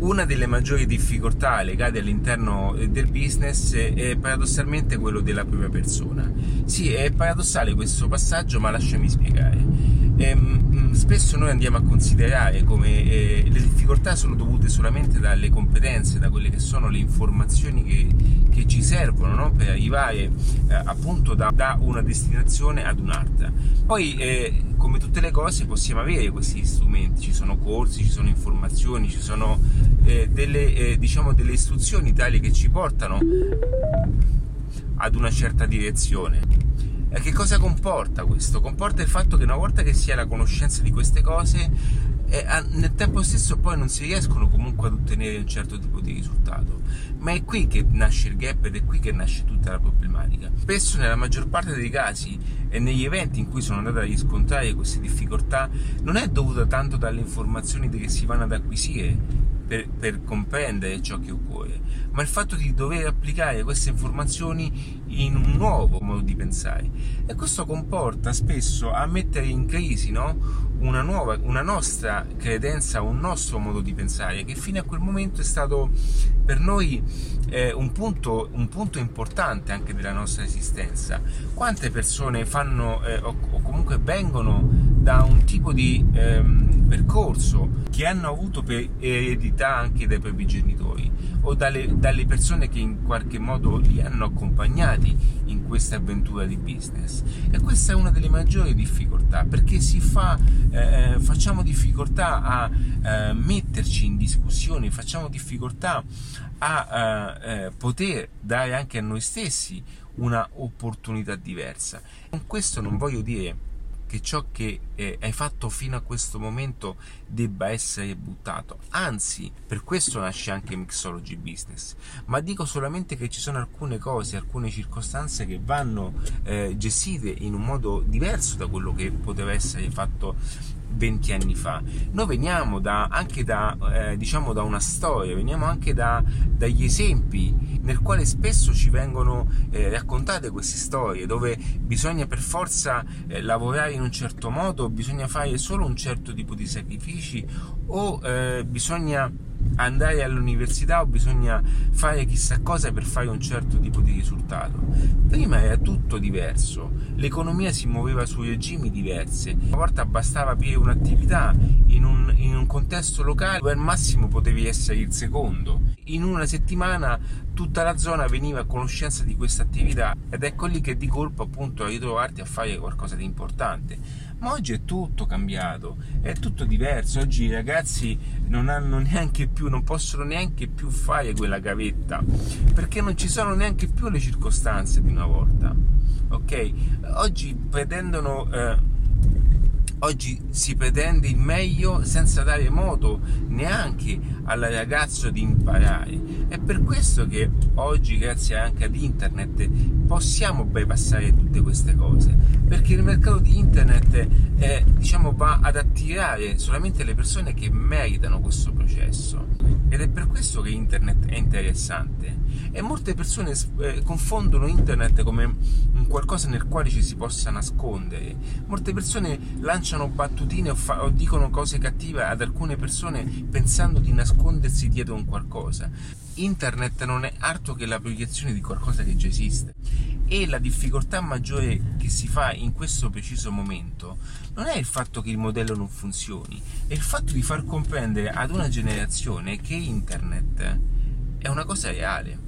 una delle maggiori difficoltà legate all'interno del business è paradossalmente quello della propria persona. Sì, è paradossale questo passaggio, ma lasciami spiegare. Ehm, spesso noi andiamo a considerare come eh, le difficoltà sono dovute solamente dalle competenze, da quelle che sono le informazioni che, che ci servono no? per arrivare eh, appunto da, da, una destinazione ad un'altra. Poi, eh, come tutte le cose, possiamo avere questi strumenti, ci sono corsi, ci sono informazioni, ci sono eh, delle, eh, diciamo delle istruzioni tali che ci portano ad una certa direzione e che cosa comporta questo? Comporta il fatto che una volta che si ha la conoscenza di queste cose, eh, nel tempo stesso poi non si riescono comunque ad ottenere un certo tipo di risultato. Ma è qui che nasce il gap ed è qui che nasce tutta la problematica. Spesso nella maggior parte dei casi e negli eventi in cui sono andato a riscontrare queste difficoltà non è dovuta tanto dalle informazioni che si vanno ad acquisire per, per, comprendere ciò che occorre, ma il fatto di dover applicare queste informazioni in un nuovo modo di pensare. E questo comporta spesso a mettere in crisi no? una, nuova, una nostra credenza, un nostro modo di pensare, che fino a quel momento è stato per noi eh, un, punto, un, punto, importante anche della nostra esistenza. Quante persone fanno eh, o, o, comunque vengono da un tipo di ehm, percorso che hanno avuto per eredità anche dai propri genitori o dalle, dalle, persone che in qualche modo li hanno accompagnati in questa avventura di business. E questa è una delle maggiori difficoltà perché fa, eh, facciamo difficoltà a eh, metterci in discussione, facciamo difficoltà a eh, eh poter dare anche a noi stessi una opportunità diversa. Con questo non voglio dire che ciò che eh, hai fatto fino a questo momento debba essere buttato. Anzi, per questo nasce anche Mixology Business. Ma dico solamente che ci sono alcune cose, alcune circostanze che vanno eh, gestite in un modo diverso da quello che poteva essere fatto 20 anni fa. Noi veniamo da, anche da, eh, diciamo da una storia, veniamo anche da, dagli esempi nel quale spesso ci vengono eh, raccontate queste storie dove bisogna per forza eh, lavorare in un certo modo, bisogna fare solo un certo tipo di sacrifici o eh, bisogna andare all'università o bisogna fare chissà cosa per fare un certo tipo di risultato. Prima era tutto diverso, l'economia si muoveva su regimi diversi, una volta bastava aprire un'attività in un, in un contesto locale dove al massimo potevi essere il secondo. In una settimana tutta la zona veniva a conoscenza di questa attività ed ecco lì che di colpo appunto ritrovarti a fare qualcosa di importante ma oggi è tutto cambiato, è tutto diverso. Oggi i ragazzi non hanno neanche più, non possono neanche più fare quella gavetta perché non ci sono neanche più le circostanze di una volta. Ok? Oggi pretendono. Eh, Oggi si pretende il meglio senza dare modo neanche al ragazzo di imparare. È per questo che oggi, grazie anche ad internet, possiamo bypassare tutte queste cose. Perché il mercato di internet è, diciamo, va ad attirare solamente le persone che meritano questo processo. Ed è per questo che internet è interessante. E molte persone eh, confondono internet come un qualcosa nel quale ci si possa nascondere. Molte persone lanciano lanciano battutine o, fa- o dicono cose cattive ad alcune persone pensando di nascondersi dietro un qualcosa. Internet non è altro che la proiezione di qualcosa che già esiste e la difficoltà maggiore che si fa in questo preciso momento non è il fatto che il modello non funzioni, è il fatto di far comprendere ad una generazione che internet è una cosa reale,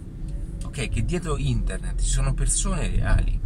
ok? Che dietro internet ci sono persone reali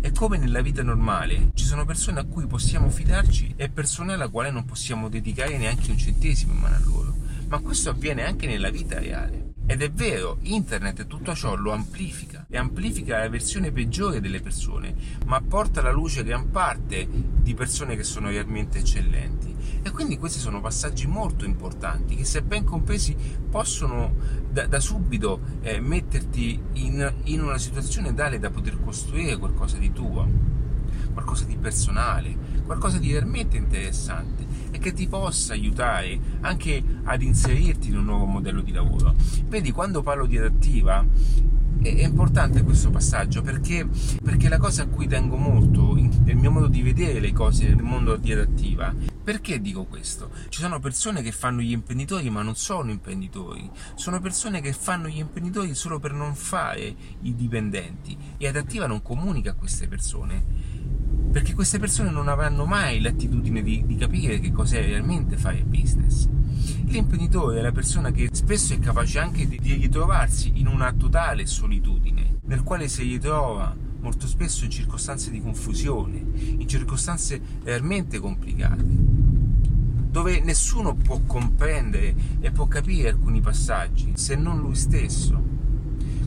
È come nella vita normale, ci sono persone a cui possiamo fidarci e persone alla quale non possiamo dedicare neanche un centesimo in mano a loro. Ma questo avviene anche nella vita reale. Ed è vero, internet tutto ciò lo amplifica e amplifica la versione peggiore delle persone, ma porta alla luce gran parte di persone che sono realmente eccellenti. E quindi questi sono passaggi molto importanti che se ben compresi possono da, da subito eh, metterti in, in una situazione tale da poter costruire qualcosa di tuo, qualcosa di personale, qualcosa di veramente interessante e che ti possa aiutare anche ad inserirti in un nuovo modello di lavoro. Vedi, quando parlo di adattiva è importante questo passaggio perché, perché la cosa a cui tengo molto nel mio modo di vedere le cose nel mondo di adattiva perché dico questo? Ci sono persone che fanno gli imprenditori ma non sono imprenditori, sono persone che fanno gli imprenditori solo per non fare i dipendenti e Adattiva non comunica a queste persone perché queste persone non avranno mai l'attitudine di, di capire che cos'è realmente fare business. L'imprenditore è la persona che spesso è capace anche di, di ritrovarsi in una totale solitudine, nel quale si ritrova molto spesso in circostanze di confusione, in circostanze realmente complicate, dove nessuno può comprendere e può capire alcuni passaggi se non lui stesso.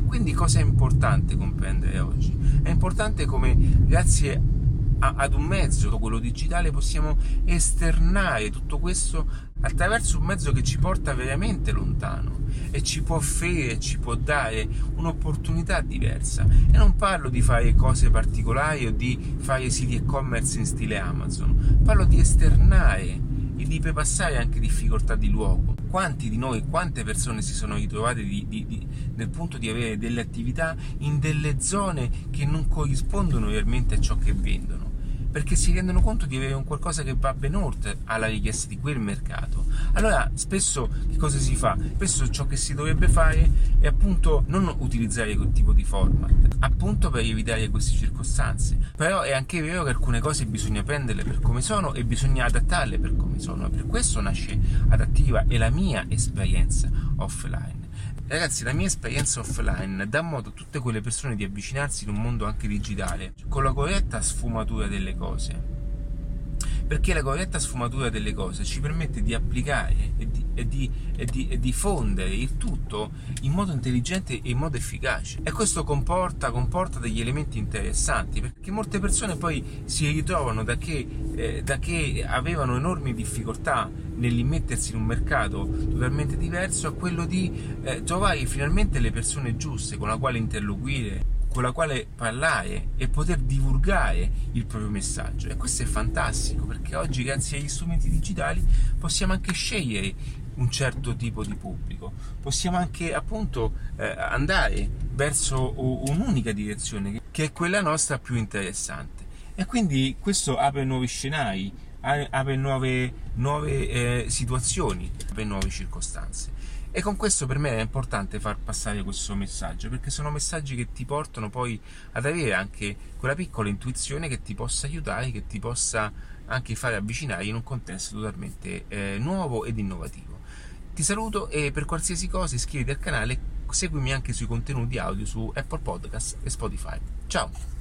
Quindi cosa è importante comprendere oggi? È importante come grazie a, ad un mezzo, quello digitale, possiamo esternare tutto questo attraverso un mezzo che ci porta veramente lontano e ci può offrire, ci può dare un'opportunità diversa. E non parlo di fare cose particolari o di fare siti e-commerce in stile Amazon, parlo di esternare e di prepassare anche difficoltà di luogo. Quanti di noi, quante persone si sono ritrovate di, di, di, nel punto di avere delle attività in delle zone che non corrispondono realmente a ciò che vendono? Perché si rendono conto di avere un qualcosa che va ben oltre alla richiesta di quel mercato. Allora, spesso che cosa si fa? Spesso ciò che si dovrebbe fare è appunto non utilizzare quel tipo di format, appunto per evitare queste circostanze. Però è anche vero che alcune cose bisogna prenderle per come sono e bisogna adattarle per come sono. Per questo nasce Adattiva e la mia esperienza offline. Ragazzi, la mia esperienza offline dà modo a tutte quelle persone di avvicinarsi in un mondo anche digitale con la corretta sfumatura delle cose. Perché la corretta sfumatura delle cose ci permette di applicare e di, e di, e di, e diffondere il tutto in modo intelligente e in modo efficace. E questo comporta, comporta degli elementi interessanti perché molte persone poi si ritrovano da che, eh, da che avevano enormi difficoltà nell'immettersi in un mercato totalmente diverso a quello di eh, trovare finalmente le persone giuste con la quale interloquire, con la quale parlare e poter divulgare il proprio messaggio. E questo è fantastico perché oggi grazie agli strumenti digitali possiamo anche scegliere un certo tipo di pubblico, possiamo anche appunto eh, andare verso un'unica direzione che è quella nostra più interessante. E quindi questo apre nuovi scenari, apre nuove, nuove eh, situazioni, apre nuove circostanze. E con questo per me è importante far passare questo messaggio, perché sono messaggi che ti portano poi ad avere anche quella piccola intuizione che ti possa aiutare, che ti possa anche fare avvicinare in un contesto totalmente eh, nuovo ed innovativo. Ti saluto e per qualsiasi cosa iscriviti al canale, seguimi anche sui contenuti audio su Apple Podcast e Spotify. Ciao!